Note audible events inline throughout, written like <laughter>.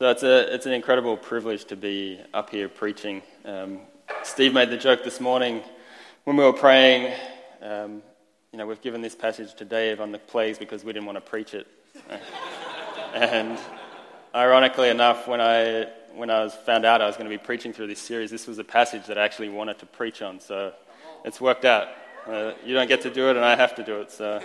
So it's, a, it's an incredible privilege to be up here preaching. Um, Steve made the joke this morning when we were praying. Um, you know, we've given this passage to Dave on the plagues because we didn't want to preach it. <laughs> and ironically enough, when I, when I was found out I was going to be preaching through this series, this was a passage that I actually wanted to preach on. So it's worked out. Uh, you don't get to do it, and I have to do it. So.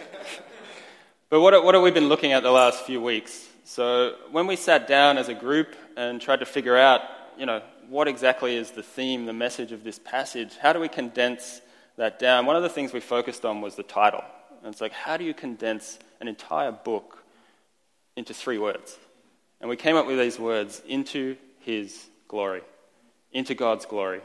<laughs> but what, what have we been looking at the last few weeks? So when we sat down as a group and tried to figure out, you know, what exactly is the theme, the message of this passage, how do we condense that down? One of the things we focused on was the title. And it's like, how do you condense an entire book into three words? And we came up with these words into his glory, into God's glory.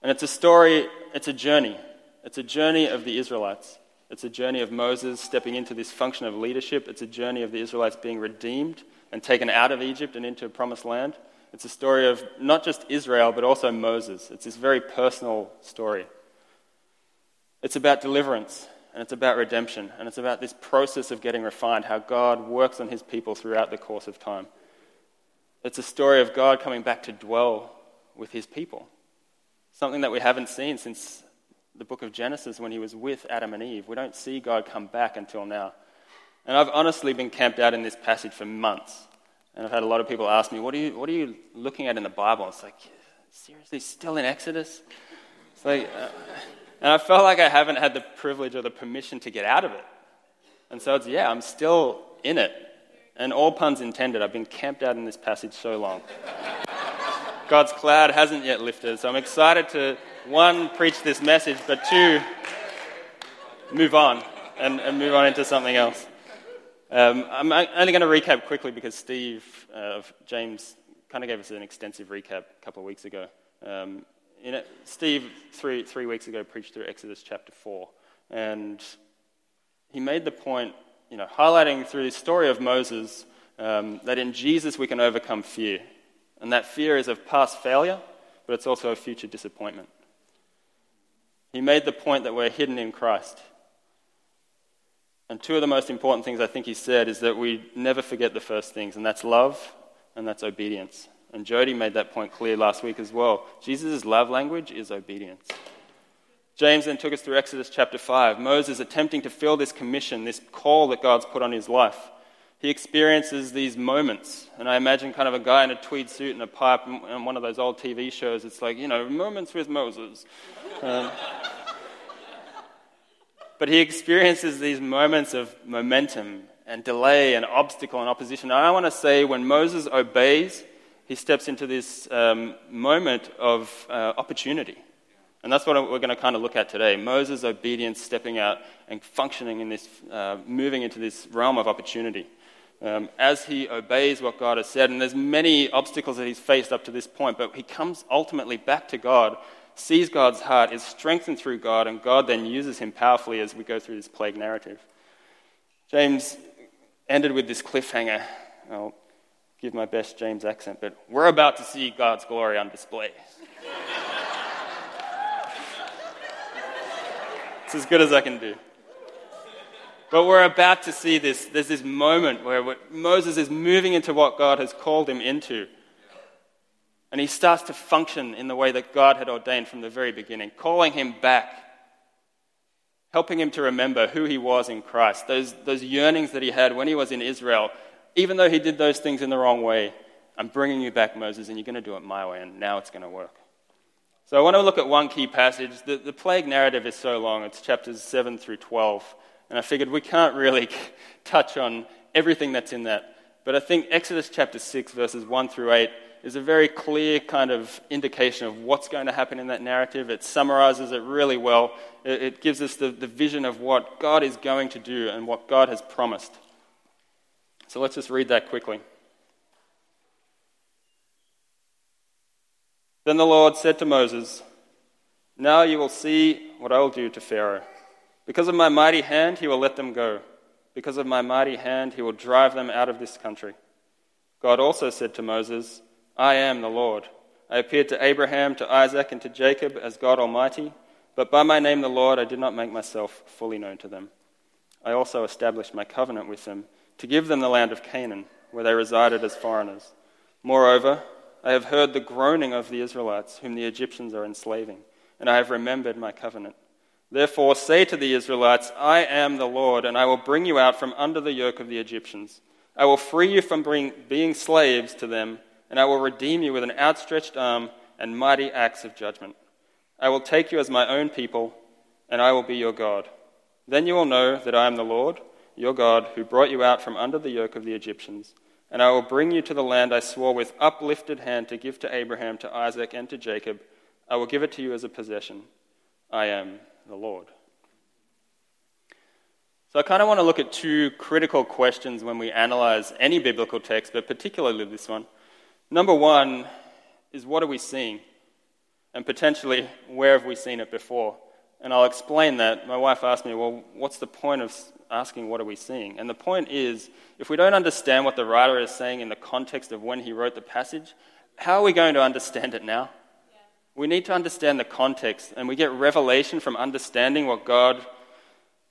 And it's a story, it's a journey. It's a journey of the Israelites. It's a journey of Moses stepping into this function of leadership. It's a journey of the Israelites being redeemed and taken out of Egypt and into a promised land. It's a story of not just Israel, but also Moses. It's this very personal story. It's about deliverance, and it's about redemption, and it's about this process of getting refined, how God works on his people throughout the course of time. It's a story of God coming back to dwell with his people, something that we haven't seen since the book of Genesis when he was with Adam and Eve. We don't see God come back until now. And I've honestly been camped out in this passage for months. And I've had a lot of people ask me, what are you, what are you looking at in the Bible? It's like, seriously, still in Exodus? It's like, uh, and I felt like I haven't had the privilege or the permission to get out of it. And so it's, yeah, I'm still in it. And all puns intended, I've been camped out in this passage so long. God's cloud hasn't yet lifted, so I'm excited to one, preach this message, but two, move on and, and move on into something else. Um, I'm only going to recap quickly because Steve uh, James kind of gave us an extensive recap a couple of weeks ago. Um, it, Steve, three, three weeks ago, preached through Exodus chapter 4, and he made the point, you know, highlighting through the story of Moses um, that in Jesus we can overcome fear. And that fear is of past failure, but it's also a future disappointment. He made the point that we're hidden in Christ. And two of the most important things I think he said is that we never forget the first things, and that's love and that's obedience. And Jody made that point clear last week as well. Jesus' love language is obedience. James then took us through Exodus chapter 5. Moses attempting to fill this commission, this call that God's put on his life. He experiences these moments. And I imagine kind of a guy in a tweed suit and a pipe and one of those old TV shows. It's like, you know, moments with Moses. Um, but he experiences these moments of momentum and delay and obstacle and opposition. And I want to say when Moses obeys, he steps into this um, moment of uh, opportunity. And that's what we're going to kind of look at today. Moses' obedience, stepping out and functioning in this, uh, moving into this realm of opportunity. Um, as he obeys what God has said, and there's many obstacles that he's faced up to this point, but he comes ultimately back to God sees God's heart, is strengthened through God, and God then uses him powerfully as we go through this plague narrative. James ended with this cliffhanger. I'll give my best James accent, but we're about to see God's glory on display. <laughs> it's as good as I can do. But we're about to see this. There's this moment where Moses is moving into what God has called him into. And he starts to function in the way that God had ordained from the very beginning, calling him back, helping him to remember who he was in Christ, those, those yearnings that he had when he was in Israel. Even though he did those things in the wrong way, I'm bringing you back, Moses, and you're going to do it my way, and now it's going to work. So I want to look at one key passage. The, the plague narrative is so long, it's chapters 7 through 12. And I figured we can't really <laughs> touch on everything that's in that. But I think Exodus chapter 6, verses 1 through 8, is a very clear kind of indication of what's going to happen in that narrative. It summarizes it really well. It, gives us the, the vision of what God is going to do and what God has promised. So let's just read that quickly. Then the Lord said to Moses, Now you will see what I will do to Pharaoh. Because of my mighty hand, he will let them go. Because of my mighty hand, he will drive them out of this country. God also said to Moses, I am the Lord. I appeared to Abraham, to Isaac, and to Jacob as God Almighty, but by my name, the Lord, I did not make myself fully known to them. I also established my covenant with them to give them the land of Canaan, where they resided as foreigners. Moreover, I have heard the groaning of the Israelites, whom the Egyptians are enslaving, and I have remembered my covenant. Therefore, say to the Israelites, I am the Lord, and I will bring you out from under the yoke of the Egyptians. I will free you from being slaves to them, and I will redeem you with an outstretched arm and mighty acts of judgment. I will take you as my own people, and I will be your God. Then you will know that I am the Lord, your God, who brought you out from under the yoke of the Egyptians. And I will bring you to the land I swore with uplifted hand to give to Abraham, to Isaac, and to Jacob. I will give it to you as a possession. I am the Lord. So I kind of want to look at two critical questions when we analyze any biblical text, but particularly this one. Number one is what are we seeing? And potentially, where have we seen it before? And I'll explain that. My wife asked me, well, what's the point of asking what are we seeing? And the point is, if we don't understand what the writer is saying in the context of when he wrote the passage, how are we going to understand it now? We need to understand the context, and we get revelation from understanding what God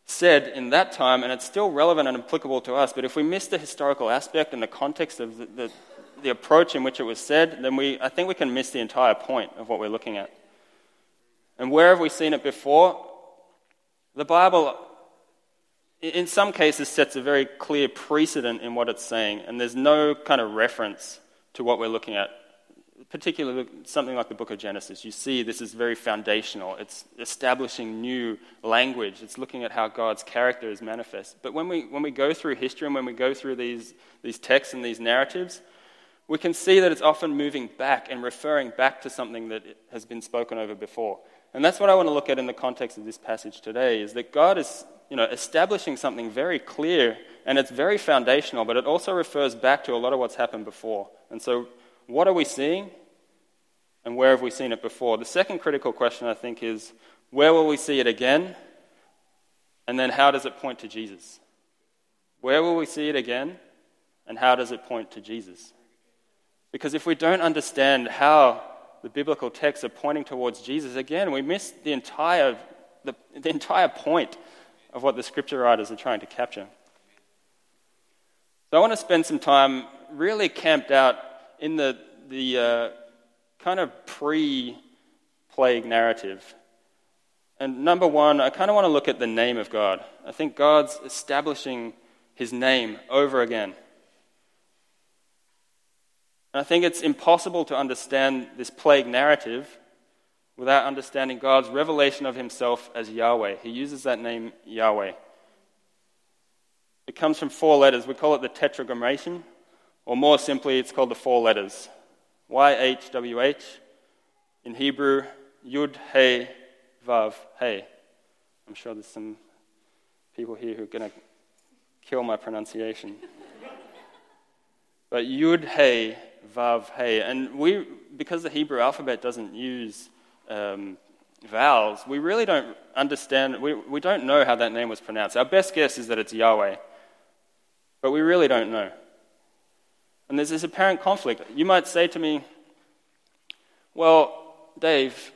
said in that time, and it's still relevant and applicable to us. But if we miss the historical aspect and the context of the, the, the approach in which it was said, then we, I think we can miss the entire point of what we're looking at. And where have we seen it before? The Bible, in some cases, sets a very clear precedent in what it's saying, and there's no kind of reference to what we're looking at particularly something like the book of Genesis, you see this is very foundational. It's establishing new language, it's looking at how God's character is manifest. But when we, when we go through history and when we go through these, these texts and these narratives, we can see that it's often moving back and referring back to something that has been spoken over before. And that's what I want to look at in the context of this passage today is that God is you know, establishing something very clear and it's very foundational, but it also refers back to a lot of what's happened before. And so what are we seeing? And where have we seen it before? The second critical question, I think, is where will we see it again? And then how does it point to Jesus? Where will we see it again? And how does it point to Jesus? Because if we don't understand how the biblical texts are pointing towards Jesus, again, we miss the entire, the, the entire point of what the scripture writers are trying to capture. So I want to spend some time really camped out in the, the uh, kind of pre plague narrative. And number one, I kind of want to look at the name of God. I think God's establishing his name over again. And I think it's impossible to understand this plague narrative without understanding God's revelation of himself as Yahweh. He uses that name Yahweh. It comes from four letters. We call it the tetragrammaton. Or more simply, it's called the four letters YHWH. In Hebrew, Yud, Hey, Vav, Hey. I'm sure there's some people here who are going to kill my pronunciation. but Yud, Hey, Vav, Hey. And we, because the Hebrew alphabet doesn't use um, vowels, we really don't understand, we, we don't know how that name was pronounced. Our best guess is that it's Yahweh, but we really don't know. And there's this apparent conflict. You might say to me, Well, Dave,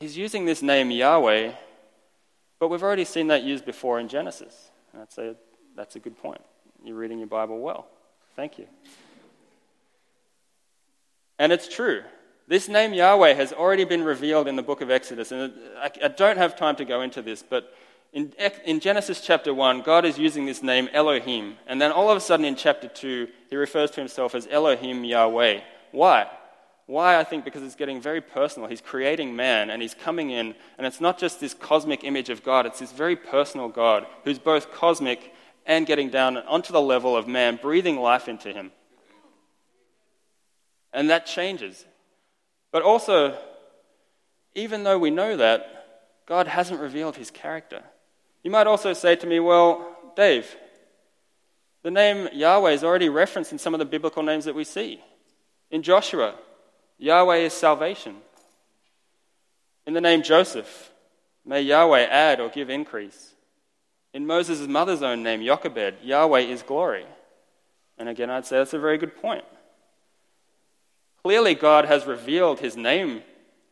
he's using this name Yahweh, but we've already seen that used before in Genesis. And I'd say, That's a good point. You're reading your Bible well. Thank you. And it's true. This name Yahweh has already been revealed in the book of Exodus. And I, I don't have time to go into this, but in, in, Genesis chapter 1, God is using this name Elohim. And then all of a sudden in chapter 2, he refers to himself as Elohim Yahweh. Why? Why? I think because it's getting very personal. He's creating man and he's coming in, and it's not just this cosmic image of God, it's this very personal God who's both cosmic and getting down onto the level of man, breathing life into him. And that changes. But also, even though we know that, God hasn't revealed his character. You might also say to me, well, Dave, the name Yahweh is already referenced in some of the biblical names that we see. In Joshua, Yahweh is salvation. In the name Joseph, may Yahweh add or give increase. In Moses' mother's own name, Jochebed, Yahweh is glory. And again, I'd say that's a very good point. Clearly, God has revealed his name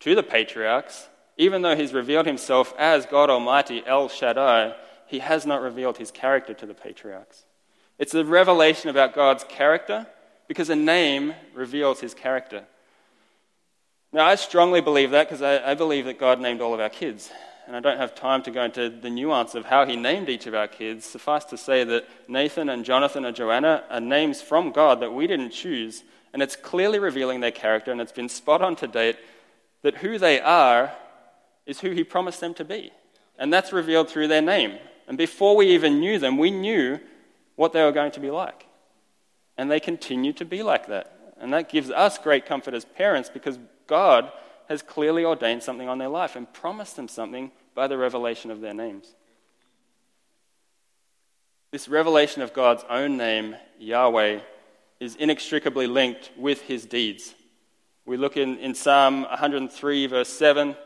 to the patriarchs, even though he's revealed himself as God Almighty, El Shaddai, he has not revealed his character to the patriarchs. It's a revelation about God's character because a name reveals his character. Now, I strongly believe that because I, I, believe that God named all of our kids. And I don't have time to go into the nuance of how he named each of our kids. Suffice to say that Nathan and Jonathan and Joanna are names from God that we didn't choose. And it's clearly revealing their character, and it's been spot on to date that who they are is who he promised them to be. And that's revealed through their name. And before we even knew them, we knew what they were going to be like. And they continue to be like that. And that gives us great comfort as parents because God has clearly ordained something on their life and promised them something by the revelation of their names. This revelation of God's own name, Yahweh, is inextricably linked with his deeds. We look in, in Psalm 103, verse 7.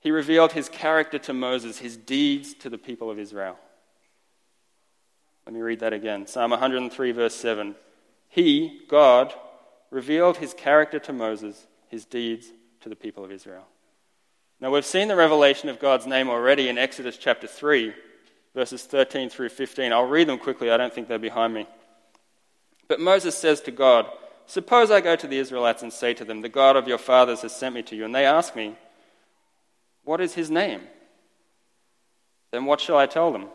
He revealed his character to Moses, his deeds to the people of Israel. Let me read that again. Psalm 103, verse 7. He, God, revealed his character to Moses, his deeds to the people of Israel. Now, we've seen the revelation of God's name already in Exodus chapter 3, verses 13 through 15. I'll read them quickly, I don't think they're behind me. But Moses says to God, Suppose I go to the Israelites and say to them, The God of your fathers has sent me to you, and they ask me, What is his name? Then what shall I tell them?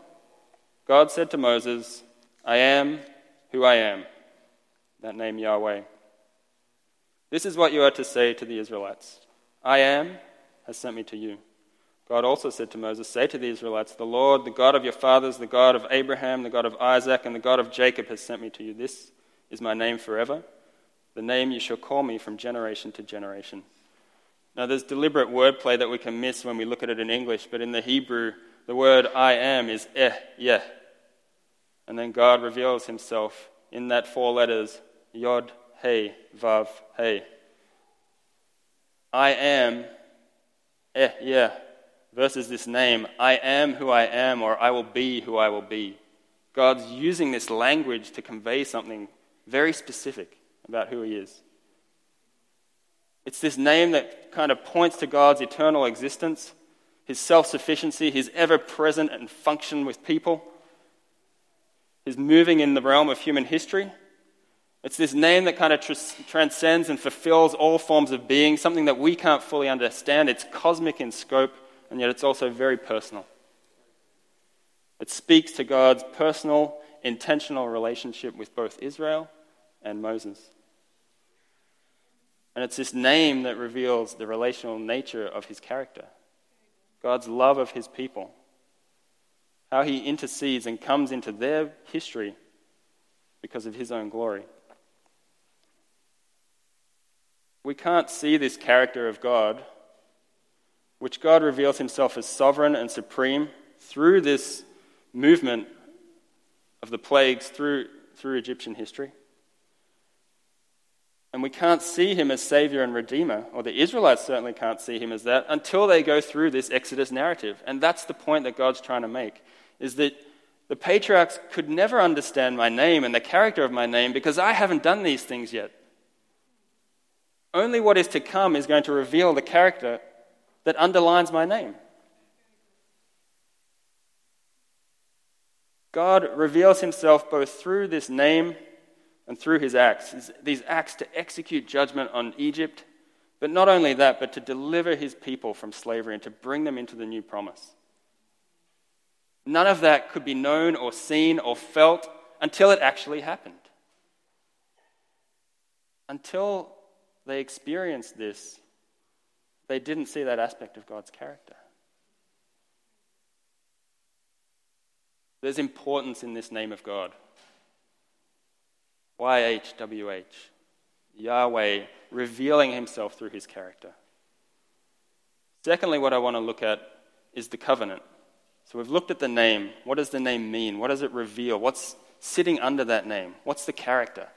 God said to Moses, I am who I am. That name Yahweh. This is what you are to say to the Israelites I am has sent me to you. God also said to Moses, Say to the Israelites, The Lord, the God of your fathers, the God of Abraham, the God of Isaac, and the God of Jacob has sent me to you. This is my name forever, the name you shall call me from generation to generation. Now, there's deliberate wordplay that we can miss when we look at it in English, but in the Hebrew, the word I am is eh, yeah. And then God reveals himself in that four letters, Yod, Hey, Vav, Hey. I am, eh, yeah, versus this name, I am who I am, or I will be who I will be. God's using this language to convey something very specific about who He is. It's this name that kind of points to God's eternal existence, His self sufficiency, His ever present and function with people, His moving in the realm of human history. It's this name that kind of tr- transcends and fulfills all forms of being, something that we can't fully understand. It's cosmic in scope, and yet it's also very personal. It speaks to God's personal, intentional relationship with both Israel and Moses. And it's this name that reveals the relational nature of his character, God's love of his people, how he intercedes and comes into their history because of his own glory. we can't see this character of God, which God reveals himself as sovereign and supreme through this movement of the plagues through, through Egyptian history. And we can't see him as Savior and Redeemer, or the Israelites certainly can't see him as that until they go through this Exodus narrative. And that's the point that God's trying to make, is that the patriarchs could never understand my name and the character of my name because I haven't done these things yet. Only what is to come is going to reveal the character that underlines my name. God reveals himself both through this name and through his acts. These acts to execute judgment on Egypt, but not only that, but to deliver his people from slavery and to bring them into the new promise. None of that could be known or seen or felt until it actually happened. Until they experienced this, they didn't see that aspect of God's character. There's importance in this name of God. YHWH. Yahweh revealing himself through his character. Secondly, what I want to look at is the covenant. So we've looked at the name. What does the name mean? What does it reveal? What's sitting under that name? What's the character?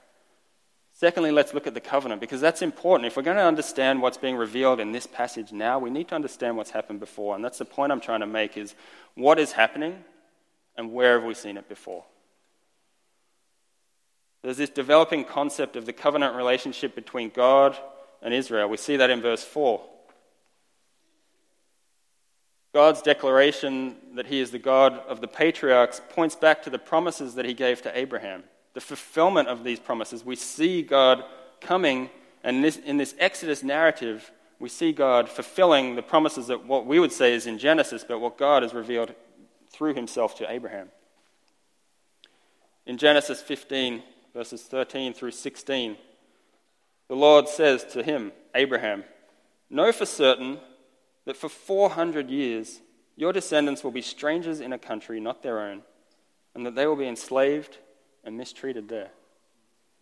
Secondly, let's look at the covenant because that's important. If we're going to understand what's being revealed in this passage now, we need to understand what's happened before. And that's the point I'm trying to make is what is happening and where have we seen it before? There's this developing concept of the covenant relationship between God and Israel. We see that in verse 4. God's declaration that he is the God of the patriarchs points back to the promises that he gave to Abraham the fulfillment of these promises. We see God coming, and this, in this Exodus narrative, we see God fulfilling the promises that what we would say is in Genesis, but what God has revealed through himself to Abraham. In Genesis 15, verses 13 through 16, the Lord says to him, Abraham, Know for certain that for 400 years your descendants will be strangers in a country not their own, and that they will be enslaved and mistreated there.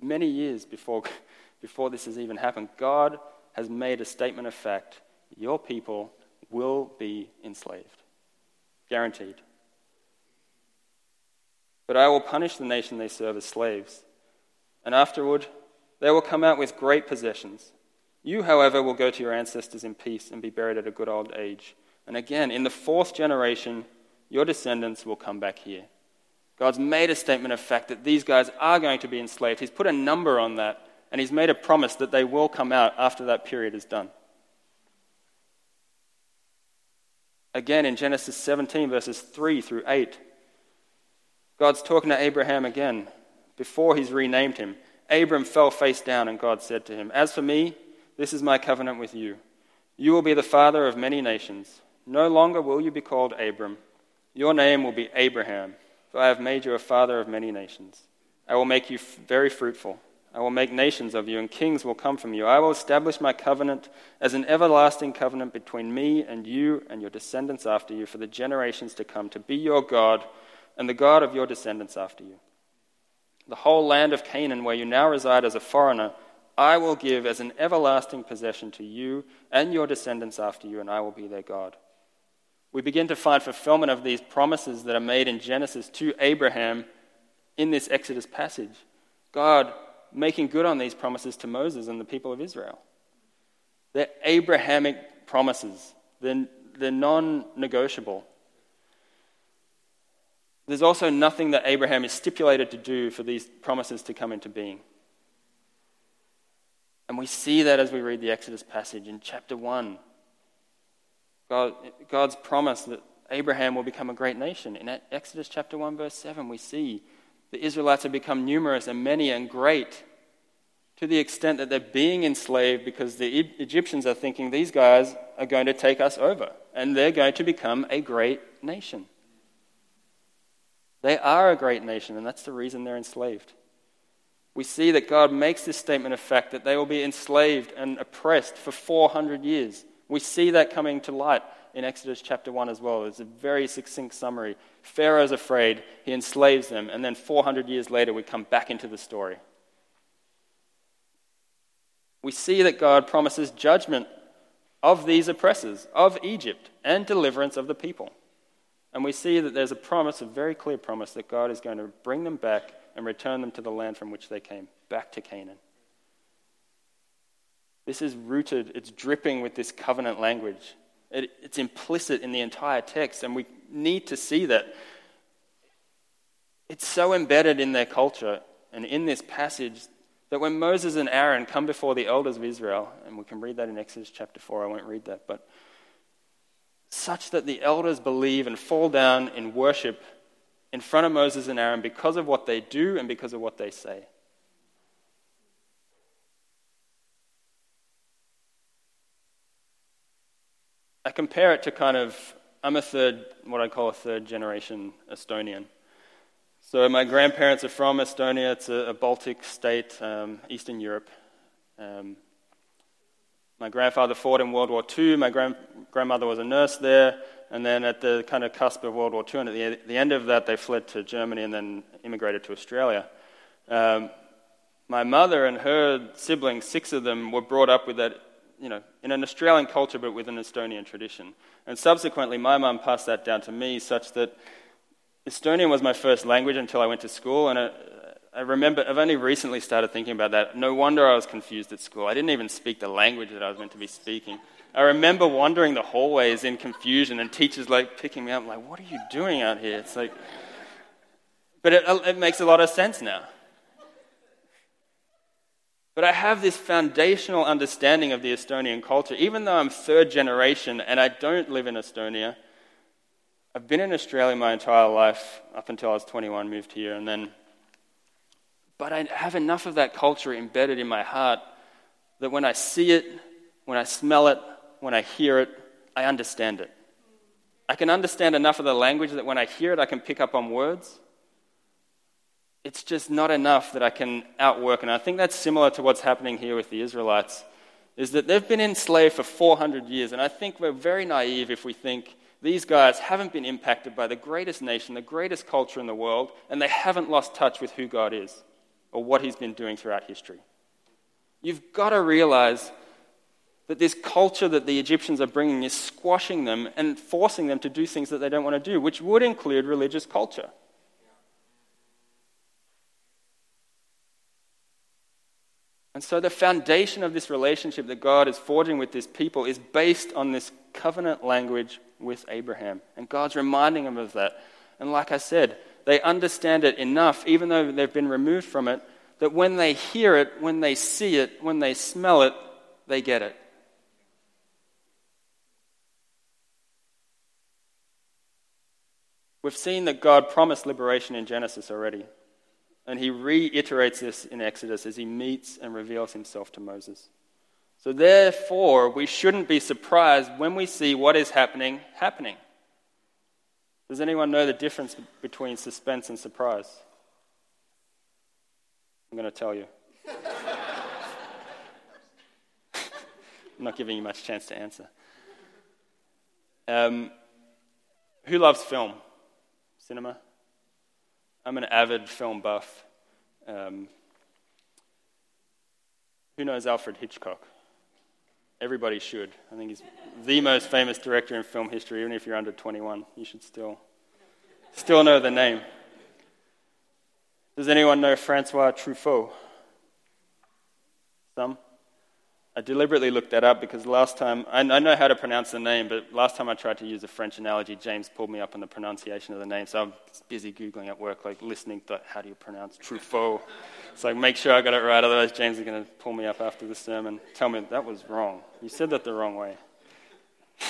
Many years before, <laughs> before this has even happened, God has made a statement of fact your people will be enslaved. Guaranteed. But I will punish the nation they serve as slaves, and afterward they will come out with great possessions. You, however, will go to your ancestors in peace and be buried at a good old age. And again, in the fourth generation, your descendants will come back here. God's made a statement of fact that these guys are going to be enslaved. He's put a number on that, and He's made a promise that they will come out after that period is done. Again, in Genesis 17, verses 3 through 8, God's talking to Abraham again before He's renamed him. Abram fell face down, and God said to him, As for me, this is my covenant with you. You will be the father of many nations. No longer will you be called Abram. Your name will be Abraham, for I have made you a father of many nations. I will make you very fruitful. I will make nations of you, and kings will come from you. I will establish my covenant as an everlasting covenant between me and you and your descendants after you for the generations to come, to be your God and the God of your descendants after you. The whole land of Canaan, where you now reside as a foreigner, I will give as an everlasting possession to you and your descendants after you, and I will be their God. We begin to find fulfillment of these promises that are made in Genesis to Abraham in this Exodus passage. God making good on these promises to Moses and the people of Israel. They're Abrahamic promises, they're, they're non negotiable. There's also nothing that Abraham is stipulated to do for these promises to come into being. And we see that as we read the Exodus passage in chapter 1. God, God's promise that Abraham will become a great nation. In Exodus chapter 1, verse 7, we see the Israelites have become numerous and many and great to the extent that they're being enslaved because the Egyptians are thinking these guys are going to take us over and they're going to become a great nation. They are a great nation, and that's the reason they're enslaved we see that God makes this statement of fact that they will be enslaved and oppressed for 400 years. We see that coming to light in Exodus chapter 1 as well. It's a very succinct summary. Pharaoh's afraid, he enslaves them, and then 400 years later, we come back into the story. We see that God promises judgment of these oppressors, of Egypt, and deliverance of the people. And we see that there's a promise, a very clear promise, that God is going to bring them back and return them to the land from which they came, back to Canaan. This is rooted, it's dripping with this covenant language. It, it's implicit in the entire text, and we need to see that. It's so embedded in their culture and in this passage that when Moses and Aaron come before the elders of Israel, and we can read that in Exodus chapter 4, I won't read that, but such that the elders believe and fall down in worship in front of Moses and Aaron because of what they do and because of what they say. I compare it to kind of, I'm a third, what I call a third generation Estonian. So my grandparents are from Estonia. It's a, a Baltic state, um, Eastern Europe. Um, my grandfather fought in World War II. My grand, grandmother was a nurse there. And then at the kind of cusp of World War II, and at the, the end of that, they fled to Germany and then immigrated to Australia. Um, my mother and her siblings, six of them, were brought up with that, you know, in an Australian culture but with an Estonian tradition. And subsequently, my mum passed that down to me such that Estonian was my first language until I went to school. And it, I remember, I've only recently started thinking about that. No wonder I was confused at school. I didn't even speak the language that I was meant to be speaking. I remember wandering the hallways in confusion and teachers like picking me up, like, what are you doing out here? It's like, but it, it makes a lot of sense now. But I have this foundational understanding of the Estonian culture. Even though I'm third generation and I don't live in Estonia, I've been in Australia my entire life up until I was 21, moved here, and then But I have enough of that culture embedded in my heart that when I see it, when I smell it, when I hear it, I understand it. I can understand enough of the language that when I hear it, I can pick up on words. It's just not enough that I can outwork. And I think that's similar to what's happening here with the Israelites, is that they've been enslaved for 400 years. And I think we're very naive if we think these guys haven't been impacted by the greatest nation, the greatest culture in the world, and they haven't lost touch with who God is or what He's been doing throughout history. You've got to realize that this culture that the Egyptians are bringing is squashing them and forcing them to do things that they don't want to do, which would include religious culture. And so, the foundation of this relationship that God is forging with this people is based on this covenant language with Abraham. And God's reminding them of that. And like I said, they understand it enough, even though they've been removed from it, that when they hear it, when they see it, when they smell it, they get it. We've seen that God promised liberation in Genesis already. And he reiterates this in Exodus as he meets and reveals himself to Moses. So, therefore, we shouldn't be surprised when we see what is happening happening. Does anyone know the difference between suspense and surprise? I'm going to tell you. <laughs> I'm not giving you much chance to answer. Um, who loves film? Cinema? I'm an avid film buff. Um, who knows Alfred Hitchcock? Everybody should. I think he's the most famous director in film history. Even if you're under 21, you should still still know the name. Does anyone know Francois Truffaut? Some? I deliberately looked that up because last time, I, I know how to pronounce the name, but last time I tried to use a French analogy, James pulled me up on the pronunciation of the name. So I'm busy Googling at work, like listening to how do you pronounce Truffaut. So like, make sure I got it right, otherwise James is going to pull me up after the sermon, tell me that was wrong. You said that the wrong way. <laughs>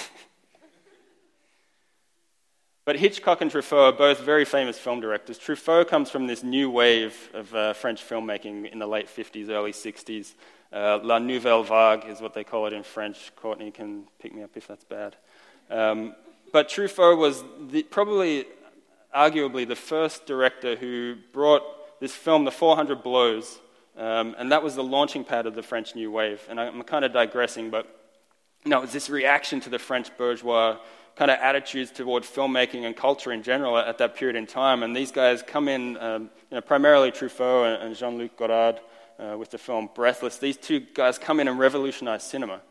But Hitchcock and Truffaut are both very famous film directors. Truffaut comes from this new wave of uh, French filmmaking in the late 50s, early 60s. Uh, La Nouvelle Vague is what they call it in French. Courtney can pick me up if that's bad. Um, but Truffaut was the, probably, arguably, the first director who brought this film, The 400 Blows, um, and that was the launching pad of the French New Wave. And I'm kind of digressing, but know, it was this reaction to the French bourgeois kind of attitudes toward filmmaking and culture in general at, that period in time. And these guys come in, um, you know, primarily Truffaut and, and Jean Luc Godard uh, with the film Breathless. These two guys come in and revolutionize cinema.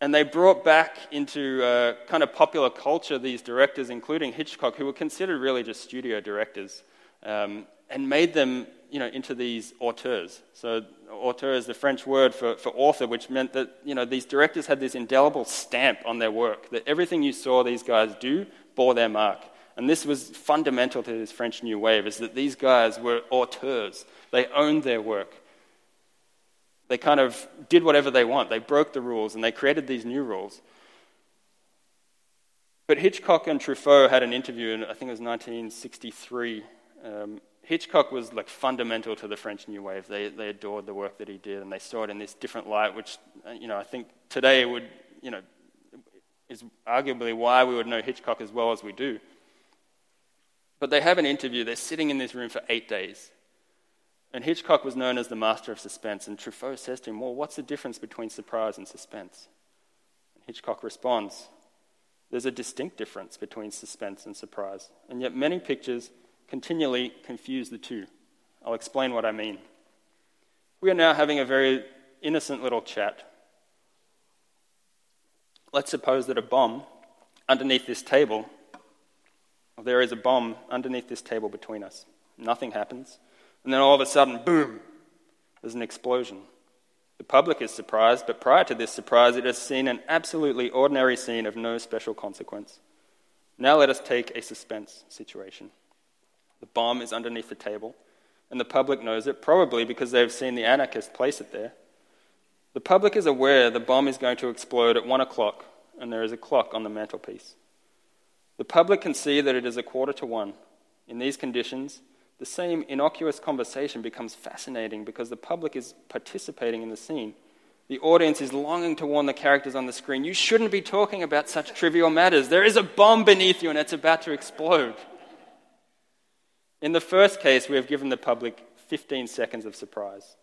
And they brought back into uh, kind of popular culture these directors, including Hitchcock, who were considered really just studio directors, um, and made them you know, into these auteurs. So, auteur is the French word for, for author, which meant that you know, these directors had this indelible stamp on their work, that everything you saw these guys do bore their mark. And this was fundamental to this French New Wave, is that these guys were auteurs. They owned their work. They kind of did whatever they want. They broke the rules and they created these new rules. But Hitchcock and Truffaut had an interview in, I think it was 1963, um, Hitchcock was like fundamental to the French New Wave. They, they adored the work that he did, and they saw it in this different light, which uh, you know I think today would you know is arguably why we would know Hitchcock as well as we do. But they have an interview. They're sitting in this room for eight days, and Hitchcock was known as the master of suspense. And Truffaut says to him, "Well, what's the difference between surprise and suspense?" And Hitchcock responds, "There's a distinct difference between suspense and surprise, and yet many pictures." continually confuse the two. I'll explain what I mean. We are now having a very innocent little chat. Let's suppose that a bomb underneath this table, there is a bomb underneath this table between us. Nothing happens. And then all of a sudden, boom, there's an explosion. The public is surprised, but prior to this surprise, it has seen an absolutely ordinary scene of no special consequence. Now let us take a suspense situation. The bomb is underneath the table, and the public knows it, probably because they've seen the anarchist place it there. The public is aware the bomb is going to explode at one o'clock, and there is a clock on the mantelpiece. The public can see that it is a quarter to one. In these conditions, the same innocuous conversation becomes fascinating because the public is participating in the scene. The audience is longing to warn the characters on the screen you shouldn't be talking about such trivial matters. There is a bomb beneath you and it's about to explode. In the first case, we have given the public 15 seconds of surprise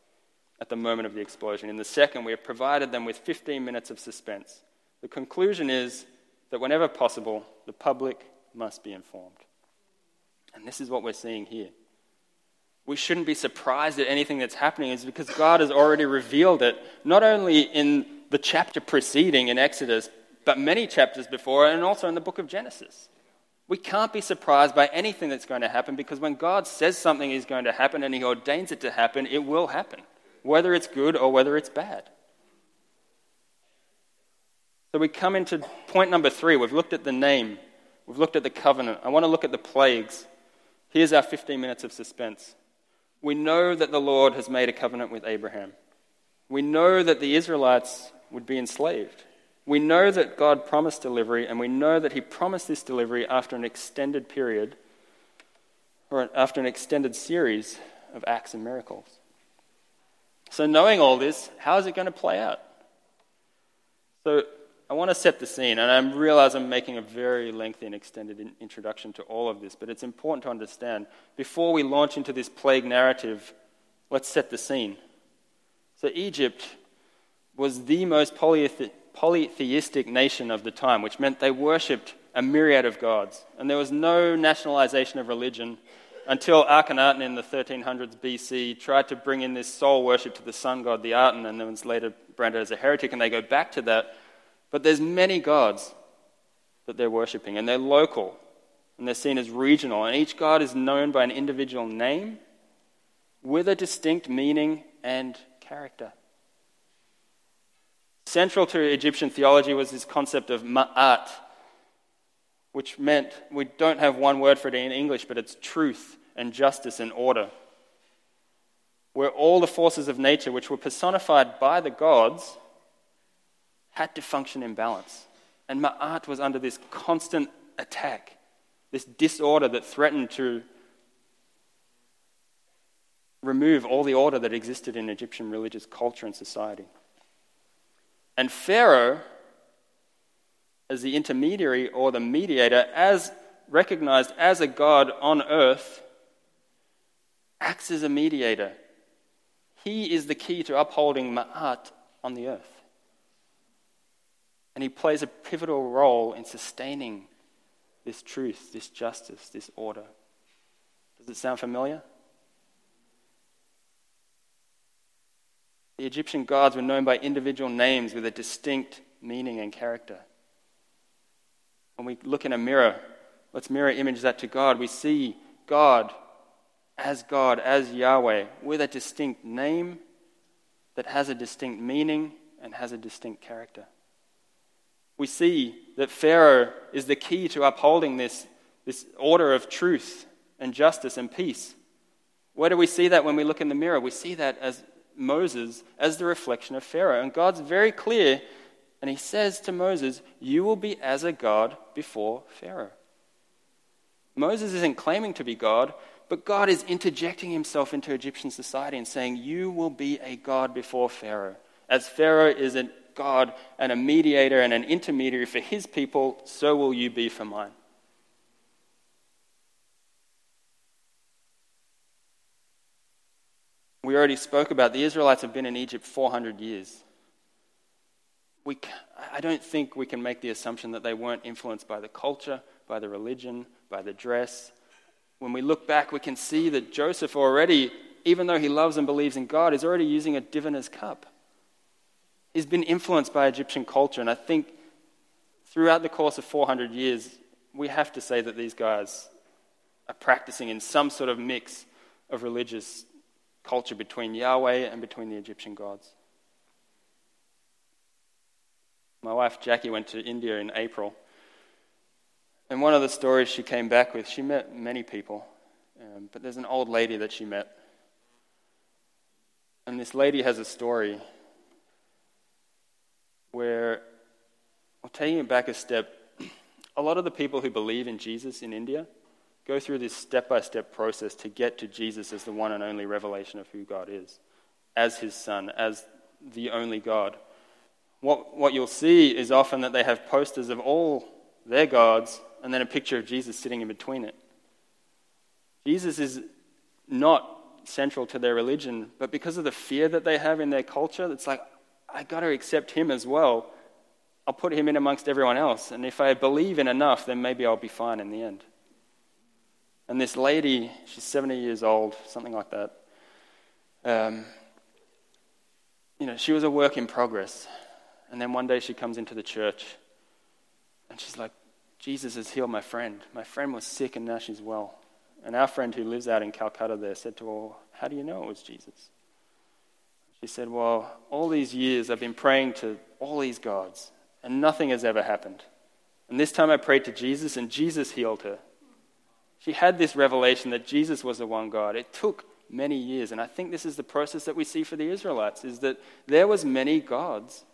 at the moment of the explosion. In the second, we have provided them with 15 minutes of suspense. The conclusion is that whenever possible, the public must be informed. And this is what we're seeing here. We shouldn't be surprised at anything that's happening, is because God has already revealed it, not only in the chapter preceding in Exodus, but many chapters before, and also in the book of Genesis. We can't be surprised by anything that's going to happen because when God says something is going to happen and He ordains it to happen, it will happen, whether it's good or whether it's bad. So we come into point number three. We've looked at the name, we've looked at the covenant. I want to look at the plagues. Here's our 15 minutes of suspense. We know that the Lord has made a covenant with Abraham. We know that the Israelites would be enslaved. We know that God promised delivery, and we know that He promised this delivery after an extended period, or after an extended series of acts and miracles. So, knowing all this, how is it going to play out? So, I want to set the scene, and I realize I'm making a very lengthy and extended in- introduction to all of this, but it's important to understand. Before we launch into this plague narrative, let's set the scene. So, Egypt was the most polytheistic polytheistic nation of the time, which meant they worshipped a myriad of gods. And there was no nationalization of religion until Akhenaten in the 1300s BC tried to bring in this sole worship to the sun god, the Aten, and then was later branded as a heretic, and they go back to that. But there's many gods that they're worshipping, and they're local, and they're seen as regional, and each god is known by an individual name with a distinct meaning and character. Central to Egyptian theology was this concept of ma'at, which meant we don't have one word for it in English, but it's truth and justice and order. Where all the forces of nature, which were personified by the gods, had to function in balance. And Ma'at was under this constant attack, this disorder that threatened to remove all the order that existed in Egyptian religious culture and society. And Pharaoh, as the intermediary or the mediator, as recognized as a god on earth, acts as a mediator. He is the key to upholding Ma'at on the earth. And he plays a pivotal role in sustaining this truth, this justice, this order. Does it sound familiar? The Egyptian gods were known by individual names with a distinct meaning and character. When we look in a mirror, let's mirror image that to God. We see God as God, as Yahweh, with a distinct name that has a distinct meaning and has a distinct character. We see that Pharaoh is the key to upholding this, this order of truth and justice and peace. Where do we see that when we look in the mirror? We see that as Moses as the reflection of Pharaoh. And God's very clear, and he says to Moses, You will be as a God before Pharaoh. Moses isn't claiming to be God, but God is interjecting himself into Egyptian society and saying, You will be a God before Pharaoh. As Pharaoh is a God and a mediator and an intermediary for his people, so will you be for mine. We already spoke about the Israelites have been in Egypt 400 years. We, I don't think we can make the assumption that they weren't influenced by the culture, by the religion, by the dress. When we look back, we can see that Joseph already, even though he loves and believes in God, is already using a diviner's cup. He's been influenced by Egyptian culture, and I think throughout the course of 400 years, we have to say that these guys are practicing in some sort of mix of religious culture between Yahweh and between the Egyptian gods. My wife Jackie went to India in April. And one of the stories she came back with, she met many people, um, but there's an old lady that she met. And this lady has a story where, well, taking it back a step, <clears throat> a lot of the people who believe in Jesus in India go through this step by step process to get to Jesus as the one and only revelation of who God is, as his son, as the only God. What, what you'll see is often that they have posters of all their gods and then a picture of Jesus sitting in between it. Jesus is not central to their religion, but because of the fear that they have in their culture, it's like, I got to accept him as well. I'll put him in amongst everyone else. And if I believe in enough, then maybe I'll be fine in the end. And this lady, she's 70 years old, something like that. Um, you know, she was a work in progress. And then one day she comes into the church and she's like, Jesus has healed my friend. My friend was sick and now she's well. And our friend who lives out in Calcutta there said to her, How do you know it was Jesus? She said, Well, all these years I've been praying to all these gods and nothing has ever happened. And this time I prayed to Jesus and Jesus healed her. She had this revelation that Jesus was the one God. It took many years, and I think this is the process that we see for the Israelites is that there was many gods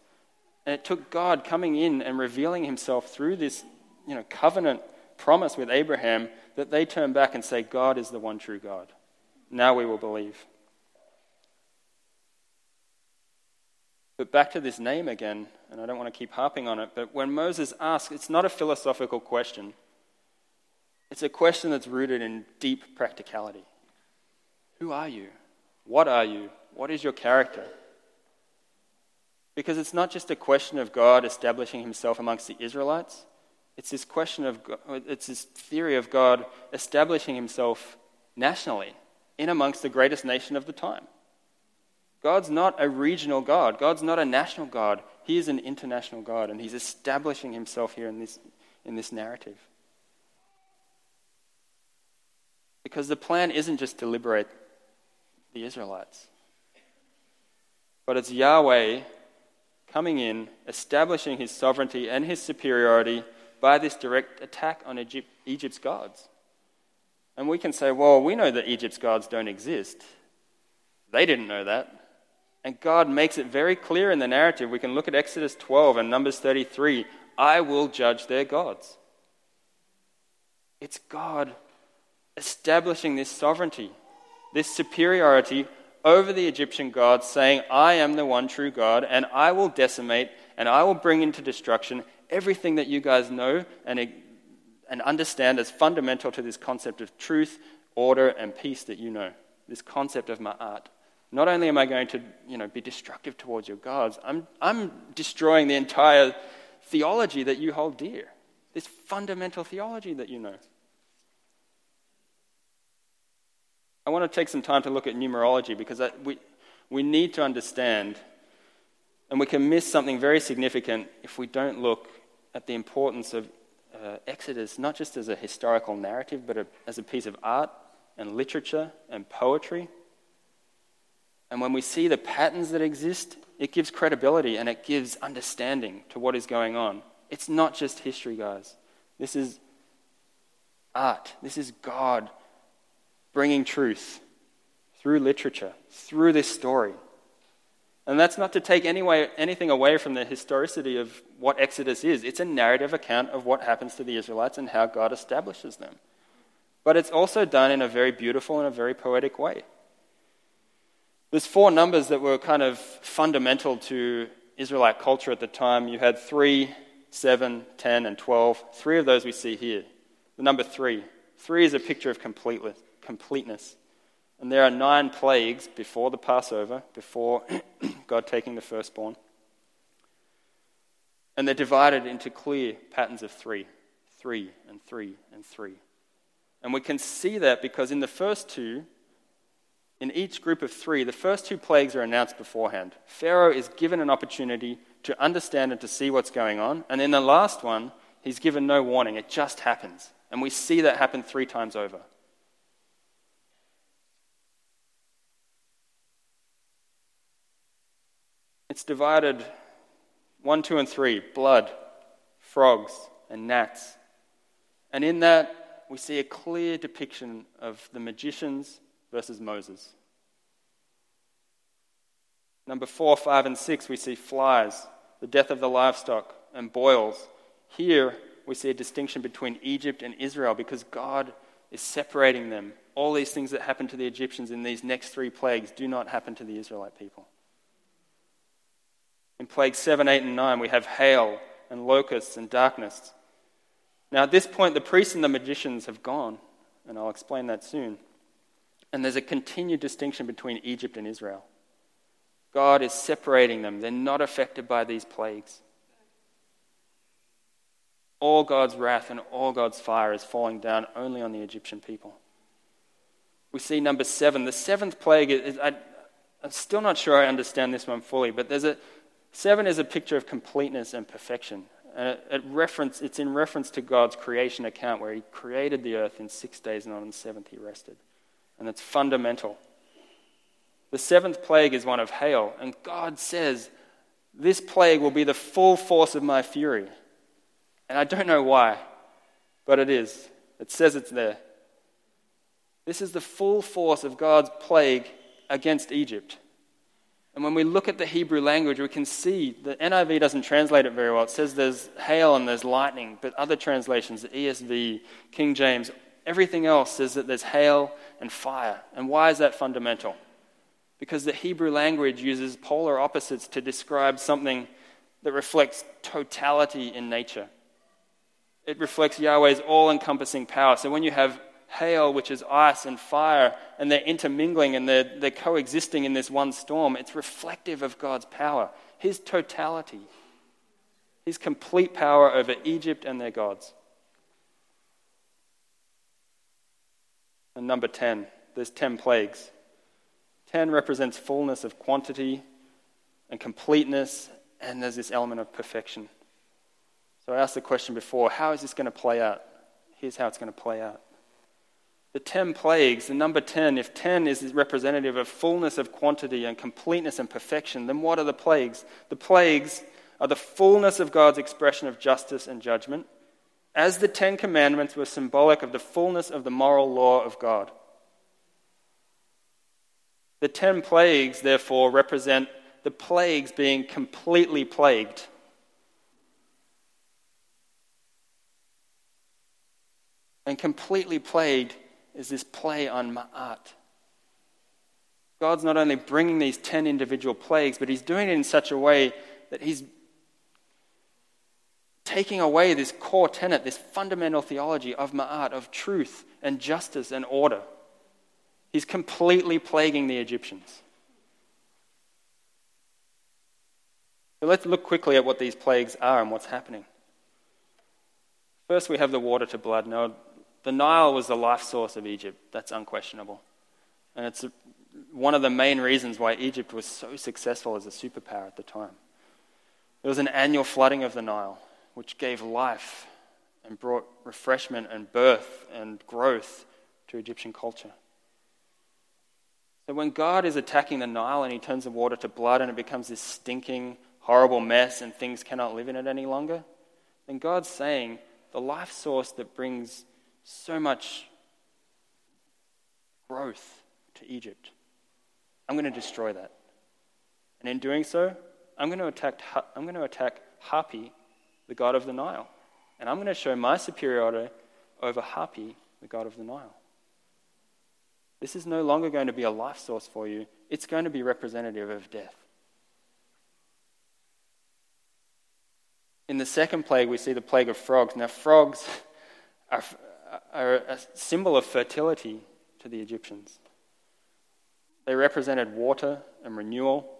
and it took God coming in and revealing himself through this you know, covenant promise with Abraham that they turn back and say, God is the one true God. Now we will believe. But back to this name again, and I don't want to keep harping on it, but when Moses asks, it's not a philosophical question. It's a question that's rooted in deep practicality. Who are you? What are you? What is your character? Because it's not just a question of God establishing himself amongst the Israelites. It's this question of, it's this theory of God establishing himself nationally in amongst the greatest nation of the time. God's not a regional God. God's not a national God. He is an international God, and he's establishing himself here in this, in this narrative. Because the plan isn't just to liberate the Israelites, but it's Yahweh coming in, establishing his sovereignty and his superiority by this direct attack on Egypt, Egypt's gods. And we can say, well, we know that Egypt's gods don't exist. They didn't know that. And God makes it very clear in the narrative. We can look at Exodus 12 and Numbers 33 I will judge their gods. It's God establishing this sovereignty, this superiority over the Egyptian gods, saying, I am the one true God, and I will decimate and I will bring into destruction everything that you guys know and, and understand as fundamental to this concept of truth, order, and peace that you know. This concept of ma'at. Not only am I going to you know, be destructive towards your gods, I'm, I'm destroying the entire theology that you hold dear. This fundamental theology that you know. I want to take some time to look at numerology because I, we, we need to understand, and we can miss something very significant if we don't look at the importance of uh, Exodus, not just as a historical narrative, but a, as a piece of art and literature and poetry. And when we see the patterns that exist, it gives credibility and it gives understanding to what is going on. It's not just history, guys. This is art. This is God bringing truth through literature, through this story. And that's not to take any way, anything away from the historicity of what Exodus is. It's a narrative account of what happens to the Israelites and how God establishes them. But it's also done in a very beautiful and a very poetic way. There's four numbers that were kind of fundamental to Israelite culture at the time. You had 3, 7, 10, and 12. Three of those we see here. The number 3. 3 is a picture of completeness. And there are nine plagues before the Passover, before <clears throat> God taking the firstborn. And they're divided into clear patterns of three three, and three, and three. And we can see that because in the first two, in each group of three, the first two plagues are announced beforehand. Pharaoh is given an opportunity to understand and to see what's going on. And in the last one, he's given no warning. It just happens. And we see that happen three times over. It's divided one, two, and three blood, frogs, and gnats. And in that, we see a clear depiction of the magicians versus Moses. Number four, five, and six, we see flies, the death of the livestock, and boils. Here, we see a distinction between Egypt and Israel because God is separating them. All these things that happen to the Egyptians in these next three plagues do not happen to the Israelite people. In plagues 7, 8, and 9, we have hail and locusts and darkness. Now, at this point, the priests and the magicians have gone, and I'll explain that soon. And there's a continued distinction between Egypt and Israel. God is separating them, they're not affected by these plagues. All God's wrath and all God's fire is falling down only on the Egyptian people. We see number seven. The seventh plague, is, I, I'm still not sure I understand this one fully, but there's a, seven is a picture of completeness and perfection. And it, it reference, it's in reference to God's creation account where He created the earth in six days and on the seventh He rested. And it's fundamental. The seventh plague is one of hail, and God says, This plague will be the full force of my fury. And I don't know why, but it is. It says it's there. This is the full force of God's plague against Egypt. And when we look at the Hebrew language, we can see the NIV doesn't translate it very well. It says there's hail and there's lightning, but other translations, the ESV, King James, everything else says that there's hail and fire. And why is that fundamental? because the Hebrew language uses polar opposites to describe something that reflects totality in nature. It reflects Yahweh's all encompassing power. So when you have hail, which is ice, and fire, and they're intermingling and they're, they're coexisting in this one storm, it's reflective of God's power, His totality, His complete power over Egypt and their gods. And number 10, there's 10 plagues. 10 represents fullness of quantity and completeness, and there's this element of perfection. So I asked the question before how is this going to play out? Here's how it's going to play out. The 10 plagues, the number 10, if 10 is representative of fullness of quantity and completeness and perfection, then what are the plagues? The plagues are the fullness of God's expression of justice and judgment, as the Ten Commandments were symbolic of the fullness of the moral law of God. The ten plagues, therefore, represent the plagues being completely plagued. And completely plagued is this play on Ma'at. God's not only bringing these ten individual plagues, but He's doing it in such a way that He's taking away this core tenet, this fundamental theology of Ma'at, of truth and justice and order. He's completely plaguing the Egyptians. So let's look quickly at what these plagues are and what's happening. First, we have the water to blood. Now, the Nile was the life source of Egypt. That's unquestionable. And it's one of the main reasons why Egypt was so successful as a superpower at the time. There was an annual flooding of the Nile, which gave life and brought refreshment and birth and growth to Egyptian culture. So when God is attacking the Nile and he turns the water to blood and it becomes this stinking, horrible mess and things cannot live in it any longer, then God's saying the life source that brings so much growth to Egypt, I'm going to destroy that. And in doing so, I'm going to attack, I'm going to attack Hapi, the god of the Nile. And I'm going to show my superiority over Hapi, the god of the Nile. This is no longer going to be a life source for you, it's going to be representative of death. In the second plague, we see the plague of frogs. Now, frogs are, are a symbol of fertility to the Egyptians. They represented water and renewal,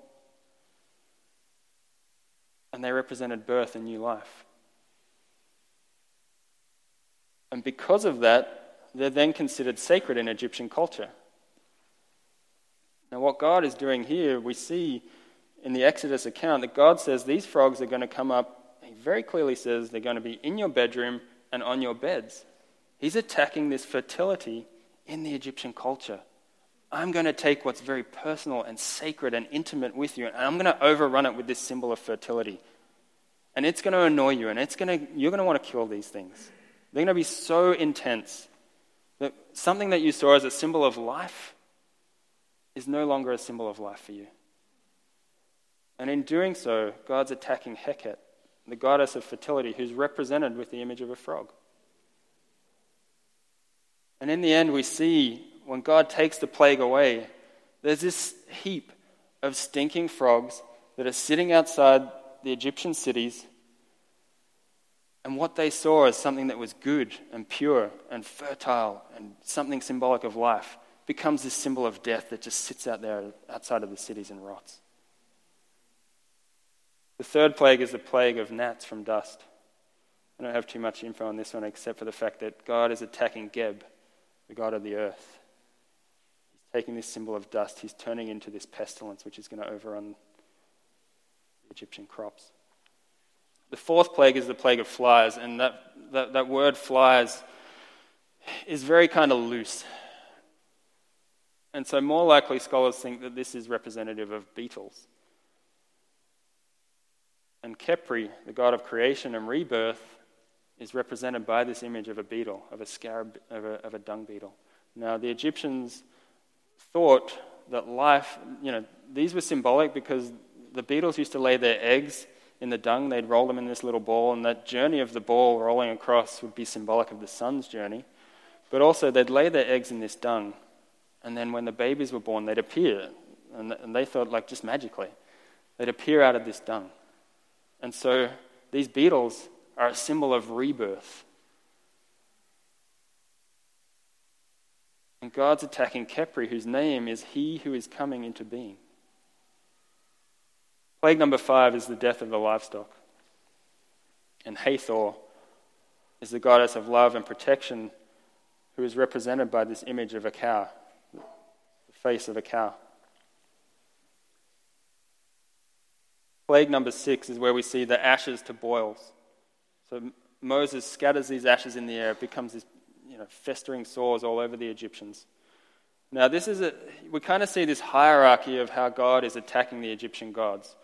and they represented birth and new life. And because of that, they're then considered sacred in Egyptian culture. Now, what God is doing here, we see in the Exodus account that God says these frogs are going to come up. He very clearly says they're going to be in your bedroom and on your beds. He's attacking this fertility in the Egyptian culture. I'm going to take what's very personal and sacred and intimate with you, and I'm going to overrun it with this symbol of fertility. And it's going to annoy you, and it's going to, you're going to want to kill these things. They're going to be so intense that something that you saw as a symbol of life is no longer a symbol of life for you. And in doing so, God's attacking Heket, the goddess of fertility, who's represented with the image of a frog. And in the end, we see when God takes the plague away, there's this heap of stinking frogs that are sitting outside the Egyptian cities. And what they saw as something that was good and pure and fertile and something symbolic of life becomes this symbol of death that just sits out there outside of the cities and rots. The third plague is the plague of gnats from dust. I don't have too much info on this one except for the fact that God is attacking Geb, the God of the earth. Taking this symbol of dust, he's turning into this pestilence which is going to overrun the Egyptian crops. The fourth plague is the plague of flies, and that, that, that word flies is very kind of loose. And so, more likely, scholars think that this is representative of beetles. And Khepri, the god of creation and rebirth, is represented by this image of a beetle, of a scarab, of a, of a dung beetle. Now, the Egyptians thought that life, you know, these were symbolic because the beetles used to lay their eggs in the dung, they'd roll them in this little ball, and that journey of the ball rolling across would be symbolic of the sun's journey. But also, they'd lay their eggs in this dung, and then when the babies were born, they'd appear. And, and they thought, like, just magically, they'd appear out of this dung. And so, these beetles are a symbol of rebirth. And God's attacking Khepri, whose name is He who is coming into being. Plague number five is the death of the livestock. And Hathor is the goddess of love and protection, who is represented by this image of a cow, the face of a cow. Plague number six is where we see the ashes to boils. So Moses scatters these ashes in the air. It becomes this you know, festering sores all over the Egyptians. Now, this is a, we kind of see this hierarchy of how God is attacking the Egyptian gods.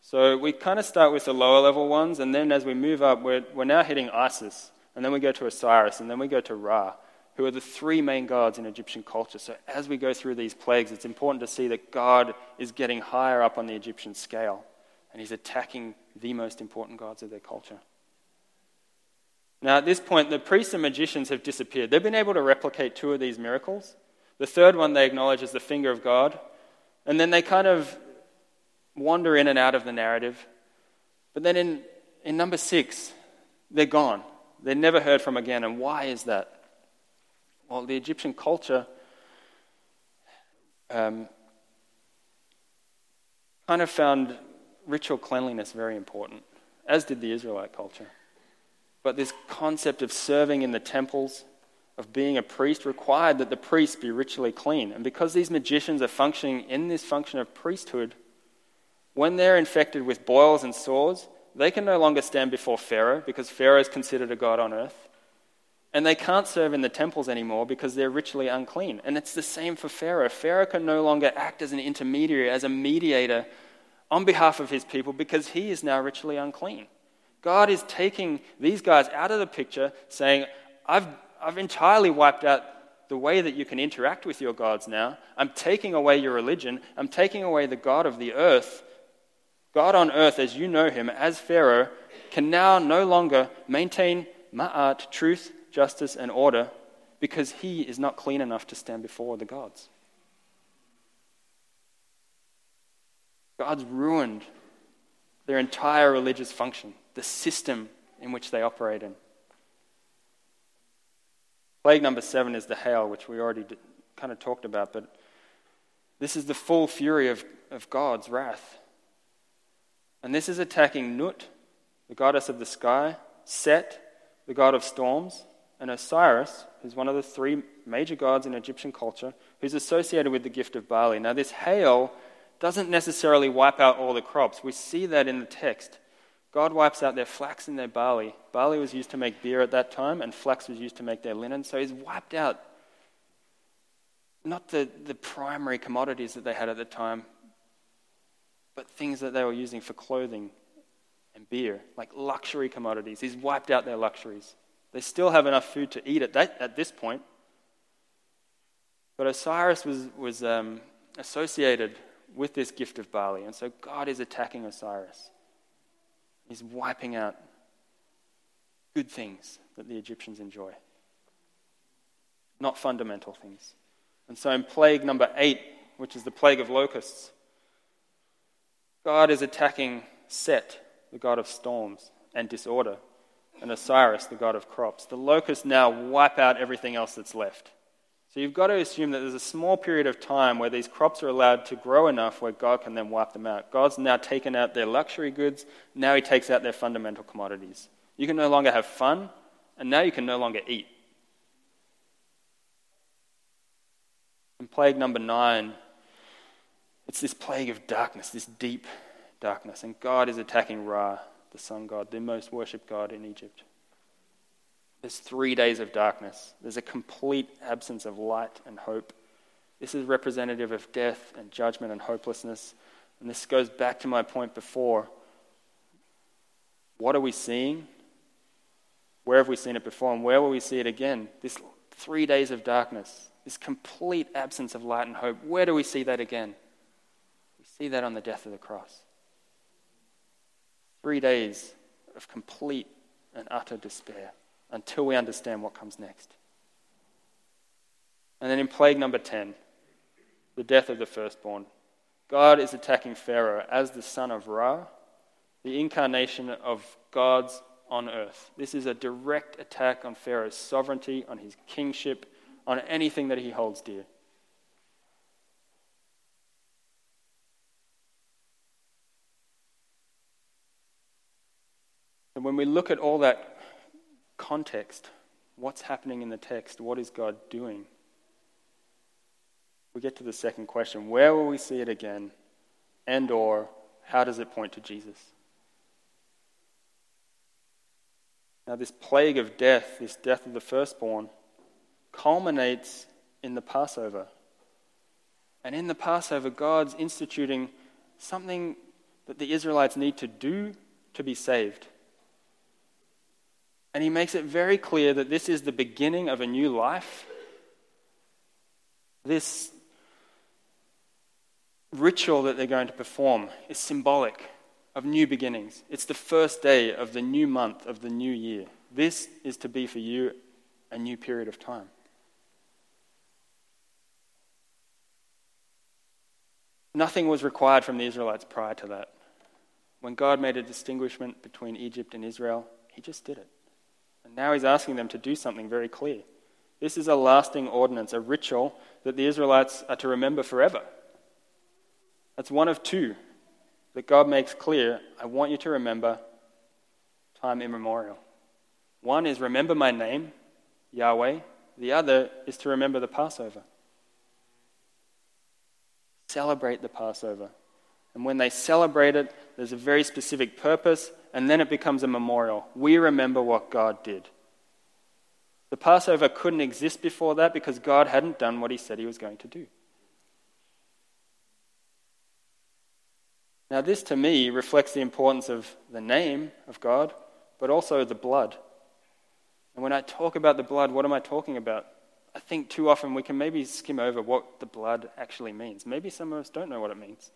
So we kind of start with the lower level ones, and then as we move up, we're, we're now hitting Isis, and then we go to Osiris, and then we go to Ra, who are the three main gods in Egyptian culture. So as we go through these plagues, it's important to see that God is getting higher up on the Egyptian scale, and he's attacking the most important gods of their culture. Now, at this point, the priests and magicians have disappeared. They've been able to replicate two of these miracles. The third one they acknowledge as the finger of God. And then they kind of wander in and out of the narrative. But then in, in number six, they're gone. They're never heard from again. And why is that? Well, the Egyptian culture um, kind of found ritual cleanliness very important, as did the Israelite culture. But this concept of serving in the temples, of being a priest, required that the priest be ritually clean. And because these magicians are functioning in this function of priesthood, when they're infected with boils and sores, they can no longer stand before Pharaoh because Pharaoh is considered a god on earth. And they can't serve in the temples anymore because they're ritually unclean. And it's the same for Pharaoh. Pharaoh can no longer act as an intermediary, as a mediator on behalf of his people because he is now ritually unclean. God is taking these guys out of the picture, saying, I've, I've entirely wiped out the way that you can interact with your gods now. I'm taking away your religion. I'm taking away the God of the earth God on earth, as you know him, as Pharaoh, can now no longer maintain ma'at, truth, justice, and order, because he is not clean enough to stand before the gods. God's ruined their entire religious function, the system in which they operate in. Plague number seven is the hail, which we already kind of talked about, but this is the full fury of, of God's wrath. And this is attacking Nut, the goddess of the sky, Set, the god of storms, and Osiris, who's one of the three major gods in Egyptian culture, who's associated with the gift of barley. Now, this hail doesn't necessarily wipe out all the crops. We see that in the text. God wipes out their flax and their barley. Barley was used to make beer at that time, and flax was used to make their linen. So he's wiped out not the, the primary commodities that they had at the time, but things that they were using for clothing and beer, like luxury commodities. He's wiped out their luxuries. They still have enough food to eat at, that, at this point. But Osiris was, was um, associated with this gift of barley, and so God is attacking Osiris. He's wiping out good things that the Egyptians enjoy. not fundamental things. And so in plague number eight, which is the plague of locusts, God is attacking Set, the god of storms and disorder, and Osiris, the god of crops. The locusts now wipe out everything else that's left. So you've got to assume that there's a small period of time where these crops are allowed to grow enough where God can then wipe them out. God's now taken out their luxury goods, now He takes out their fundamental commodities. You can no longer have fun, and now you can no longer eat. And plague number nine, it's this plague of darkness, this deep darkness. And God is attacking Ra, the sun god, the most worshipped god in Egypt. There's three days of darkness. There's a complete absence of light and hope. This is representative of death and judgment and hopelessness. And this goes back to my point before. What are we seeing? Where have we seen it before? And where will we see it again? This three days of darkness, this complete absence of light and hope. Where do we see that again? We see that on the death of the cross. Three days of complete and utter despair until we understand what comes next. And then in plague number 10, the death of the firstborn, God is attacking Pharaoh as the son of Ra, the incarnation of God's on earth. This is a direct attack on Pharaoh's sovereignty, on his kingship, on anything that he holds dear. And when we look at all that context, what's happening in the text, what is God doing? We get to the second question, where will we see it again? And or how does it point to Jesus? Now this plague of death, this death of the firstborn, culminates in the Passover. And in the Passover, God's instituting something that the Israelites need to do to be saved. And he makes it very clear that this is the beginning of a new life. This ritual that they're going to perform is symbolic of new beginnings. It's the first day of the new month of the new year. This is to be for you a new period of time. Nothing was required from the Israelites prior to that. When God made a distinguishment between Egypt and Israel, He just did it. Now he's asking them to do something very clear. This is a lasting ordinance, a ritual that the Israelites are to remember forever. That's one of two that God makes clear I want you to remember time immemorial. One is remember my name, Yahweh. The other is to remember the Passover. Celebrate the Passover. And when they celebrate it, there's a very specific purpose and then it becomes a memorial. We remember what God did. The Passover couldn't exist before that because God hadn't done what he said he was going to do. Now, this to me reflects the importance of the name of God, but also the blood. And when I talk about the blood, what am I talking about? I think too often we can maybe skim over what the blood actually means. Maybe some of us don't know what it means.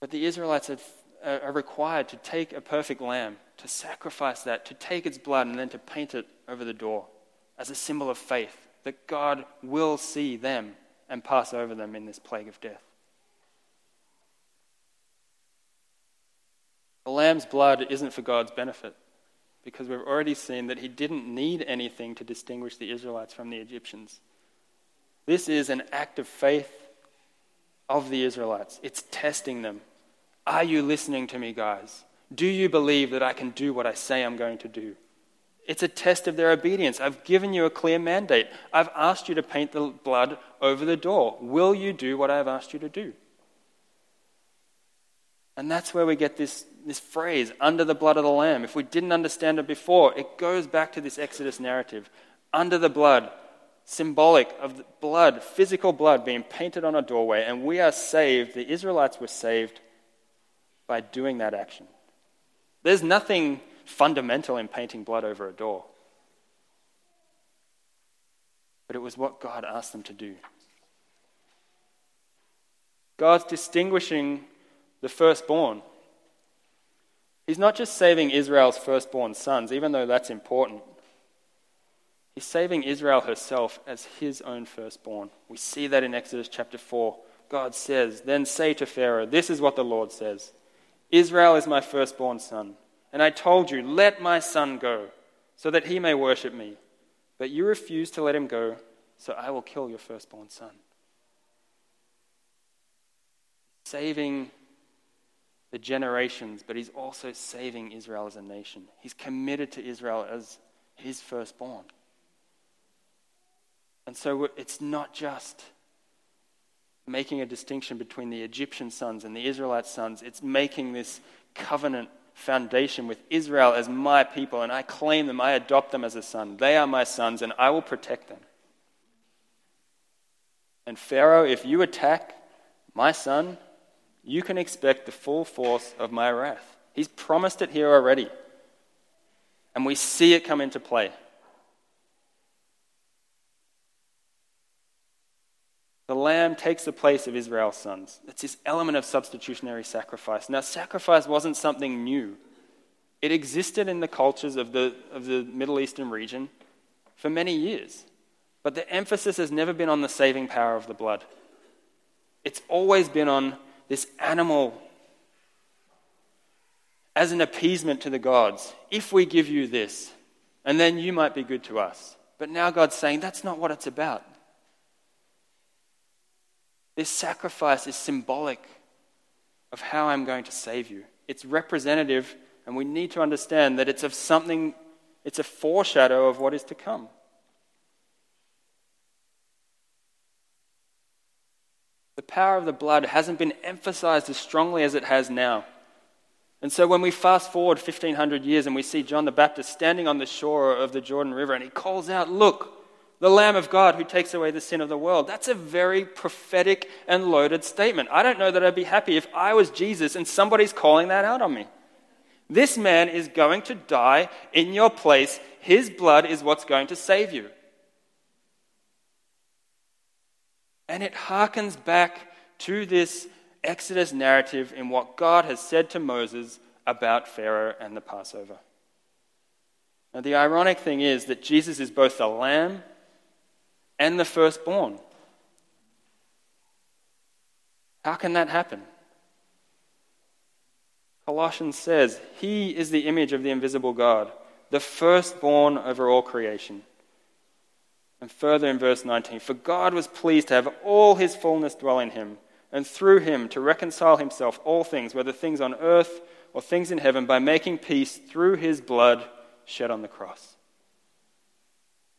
But the Israelites uh, are required to take a perfect lamb, to sacrifice that, to take its blood, and then to paint it over the door as a symbol of faith that God will see them and pass over them in this plague of death. The lamb's blood isn't for God's benefit because we've already seen that he didn't need anything to distinguish the Israelites from the Egyptians. This is an act of faith of the Israelites. It's testing them. Are you listening to me, guys? Do you believe that I can do what I say I'm going to do? It's a test of their obedience. I've given you a clear mandate. I've asked you to paint the blood over the door. Will you do what I've asked you to do? And that's where we get this, this phrase, under the blood of the Lamb. If we didn't understand it before, it goes back to this Exodus narrative. Under the blood, symbolic of blood, physical blood being painted on a doorway, and we are saved. The Israelites were saved by doing that action. There's nothing fundamental in painting blood over a door, but it was what God asked them to do. God's distinguishing the firstborn. He's not just saving Israel's firstborn sons, even though that's important. He's saving Israel herself as his own firstborn. We see that in Exodus chapter 4. God says, Then say to Pharaoh, This is what the Lord says Israel is my firstborn son. And I told you, Let my son go, so that he may worship me. But you refuse to let him go, so I will kill your firstborn son. Saving the generations, but he's also saving Israel as a nation. He's committed to Israel as his firstborn. And so it's not just making a distinction between the Egyptian sons and the Israelite sons, it's making this covenant foundation with Israel as my people, and I claim them, I adopt them as a son. They are my sons, and I will protect them. And Pharaoh, if you attack my son, you can expect the full force of my wrath. He's promised it here already. And we see it come into play. The lamb takes the place of Israel's sons. It's this element of substitutionary sacrifice. Now, sacrifice wasn't something new, it existed in the cultures of the, of the Middle Eastern region for many years. But the emphasis has never been on the saving power of the blood, it's always been on this animal as an appeasement to the gods. If we give you this, and then you might be good to us. But now God's saying that's not what it's about. This sacrifice is symbolic of how I'm going to save you. It's representative, and we need to understand that it's of something, it's a foreshadow of what is to come. The power of the blood hasn't been emphasized as strongly as it has now. And so when we fast forward 1500 years and we see John the Baptist standing on the shore of the Jordan River and he calls out, Look, the Lamb of God who takes away the sin of the world. That's a very prophetic and loaded statement. I don't know that I'd be happy if I was Jesus and somebody's calling that out on me. This man is going to die in your place. His blood is what's going to save you. And it harkens back to this Exodus narrative in what God has said to Moses about Pharaoh and the Passover. Now, the ironic thing is that Jesus is both the lamb and the firstborn. How can that happen? Colossians says, He is the image of the invisible God, the firstborn over all creation. And further in verse 19, for God was pleased to have all his fullness dwell in him, and through him to reconcile himself all things, whether things on earth or things in heaven, by making peace through his blood shed on the cross.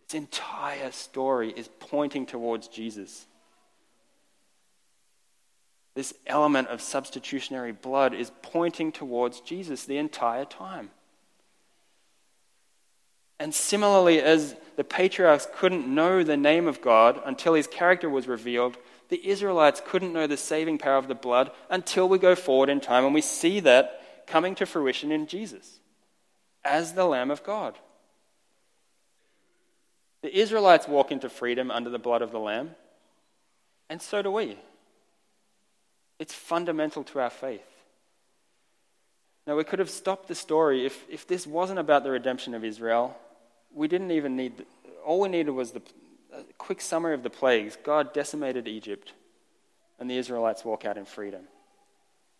Its entire story is pointing towards Jesus. This element of substitutionary blood is pointing towards Jesus the entire time. And similarly, as the patriarchs couldn't know the name of God until his character was revealed, the Israelites couldn't know the saving power of the blood until we go forward in time and we see that coming to fruition in Jesus as the Lamb of God. The Israelites walk into freedom under the blood of the Lamb, and so do we. It's fundamental to our faith. Now, we could have stopped the story if, if this wasn't about the redemption of Israel we didn't even need, all we needed was the quick summary of the plagues. God decimated Egypt, and the Israelites walk out in freedom.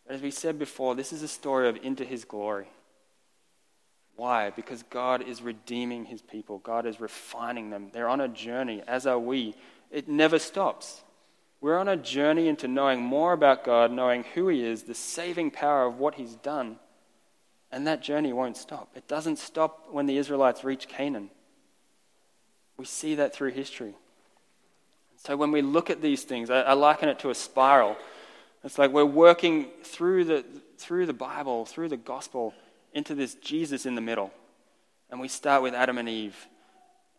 But as we said before, this is a story of into his glory. Why? Because God is redeeming his people, God is refining them. They're on a journey, as are we. It never stops. We're on a journey into knowing more about God, knowing who He is, the saving power of what He's done. And that journey won't stop. It doesn't stop when the Israelites reach Canaan. We see that through history. So when we look at these things, I, liken it to a spiral. It's like we're working through the, through the Bible, through the gospel, into this Jesus in the middle. And we start with Adam and Eve,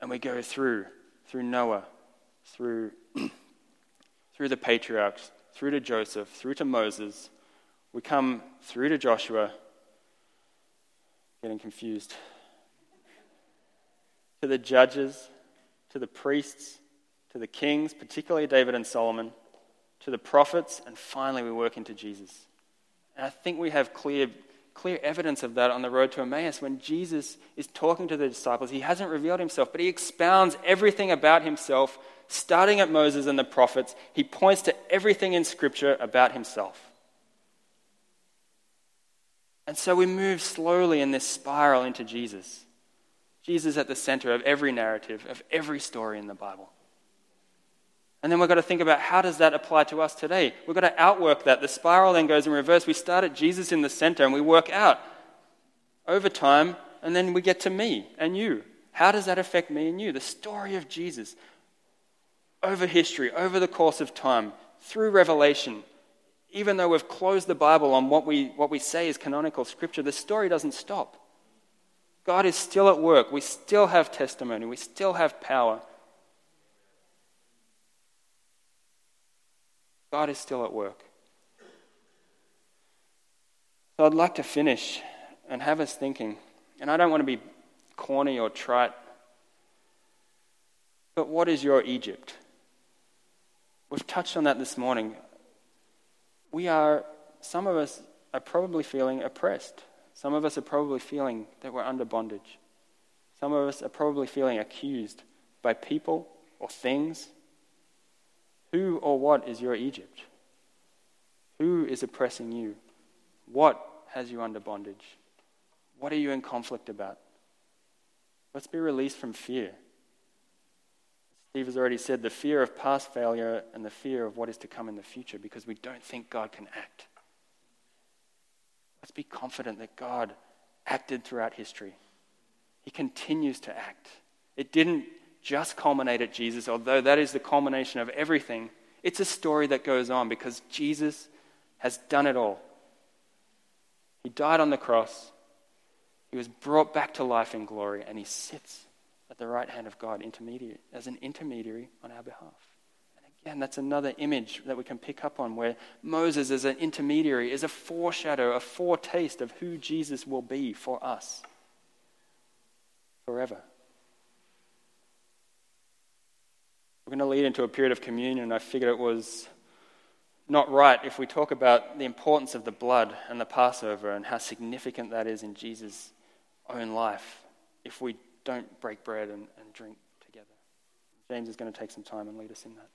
and we go through, through Noah, through, <clears throat> through the patriarchs, through to Joseph, through to Moses. We come through to Joshua, getting confused. To the judges, to the priests, to the kings, particularly David and Solomon, to the prophets, and finally we work into Jesus. And I think we have clear, clear evidence of that on the road to Emmaus when Jesus is talking to the disciples. He hasn't revealed himself, but he expounds everything about himself, starting at Moses and the prophets. He points to everything in Scripture about himself. And so we move slowly in this spiral into Jesus. Jesus at the center of every narrative, of every story in the Bible. And then we've got to think about how does that apply to us today? We've got to outwork that. The spiral then goes in reverse. We start at Jesus in the center and we work out over time, and then we get to me and you. How does that affect me and you? The story of Jesus over history, over the course of time, through revelation. Even though we've closed the Bible on what we, what we say is canonical scripture, the story doesn't stop. God is still at work. We still have testimony. We still have power. God is still at work. So I'd like to finish and have us thinking, and I don't want to be corny or trite, but what is your Egypt? We've touched on that this morning. We are, some of us are probably feeling oppressed. Some of us are probably feeling that we're under bondage. Some of us are probably feeling accused by people or things who or what is your Egypt? Who is oppressing you? What has you under bondage? What are you in conflict about? Let's be released from fear. Steve has already said the fear of past failure and the fear of what is to come in the future because we don't think God can act. Let's be confident that God acted throughout history. He continues to act. It didn't just culminate at Jesus, although that is the culmination of everything. It's a story that goes on because Jesus has done it all. He died on the cross, he was brought back to life in glory, and he sits at the right hand of God intermediary, as an intermediary on our behalf. And again, that's another image that we can pick up on where Moses, as an intermediary, is a foreshadow, a foretaste of who Jesus will be for us forever. We're going to lead into a period of communion, and I figured it was not right if we talk about the importance of the blood and the Passover and how significant that is in Jesus' own life if we don't break bread and, and drink together. James is going to take some time and lead us in that.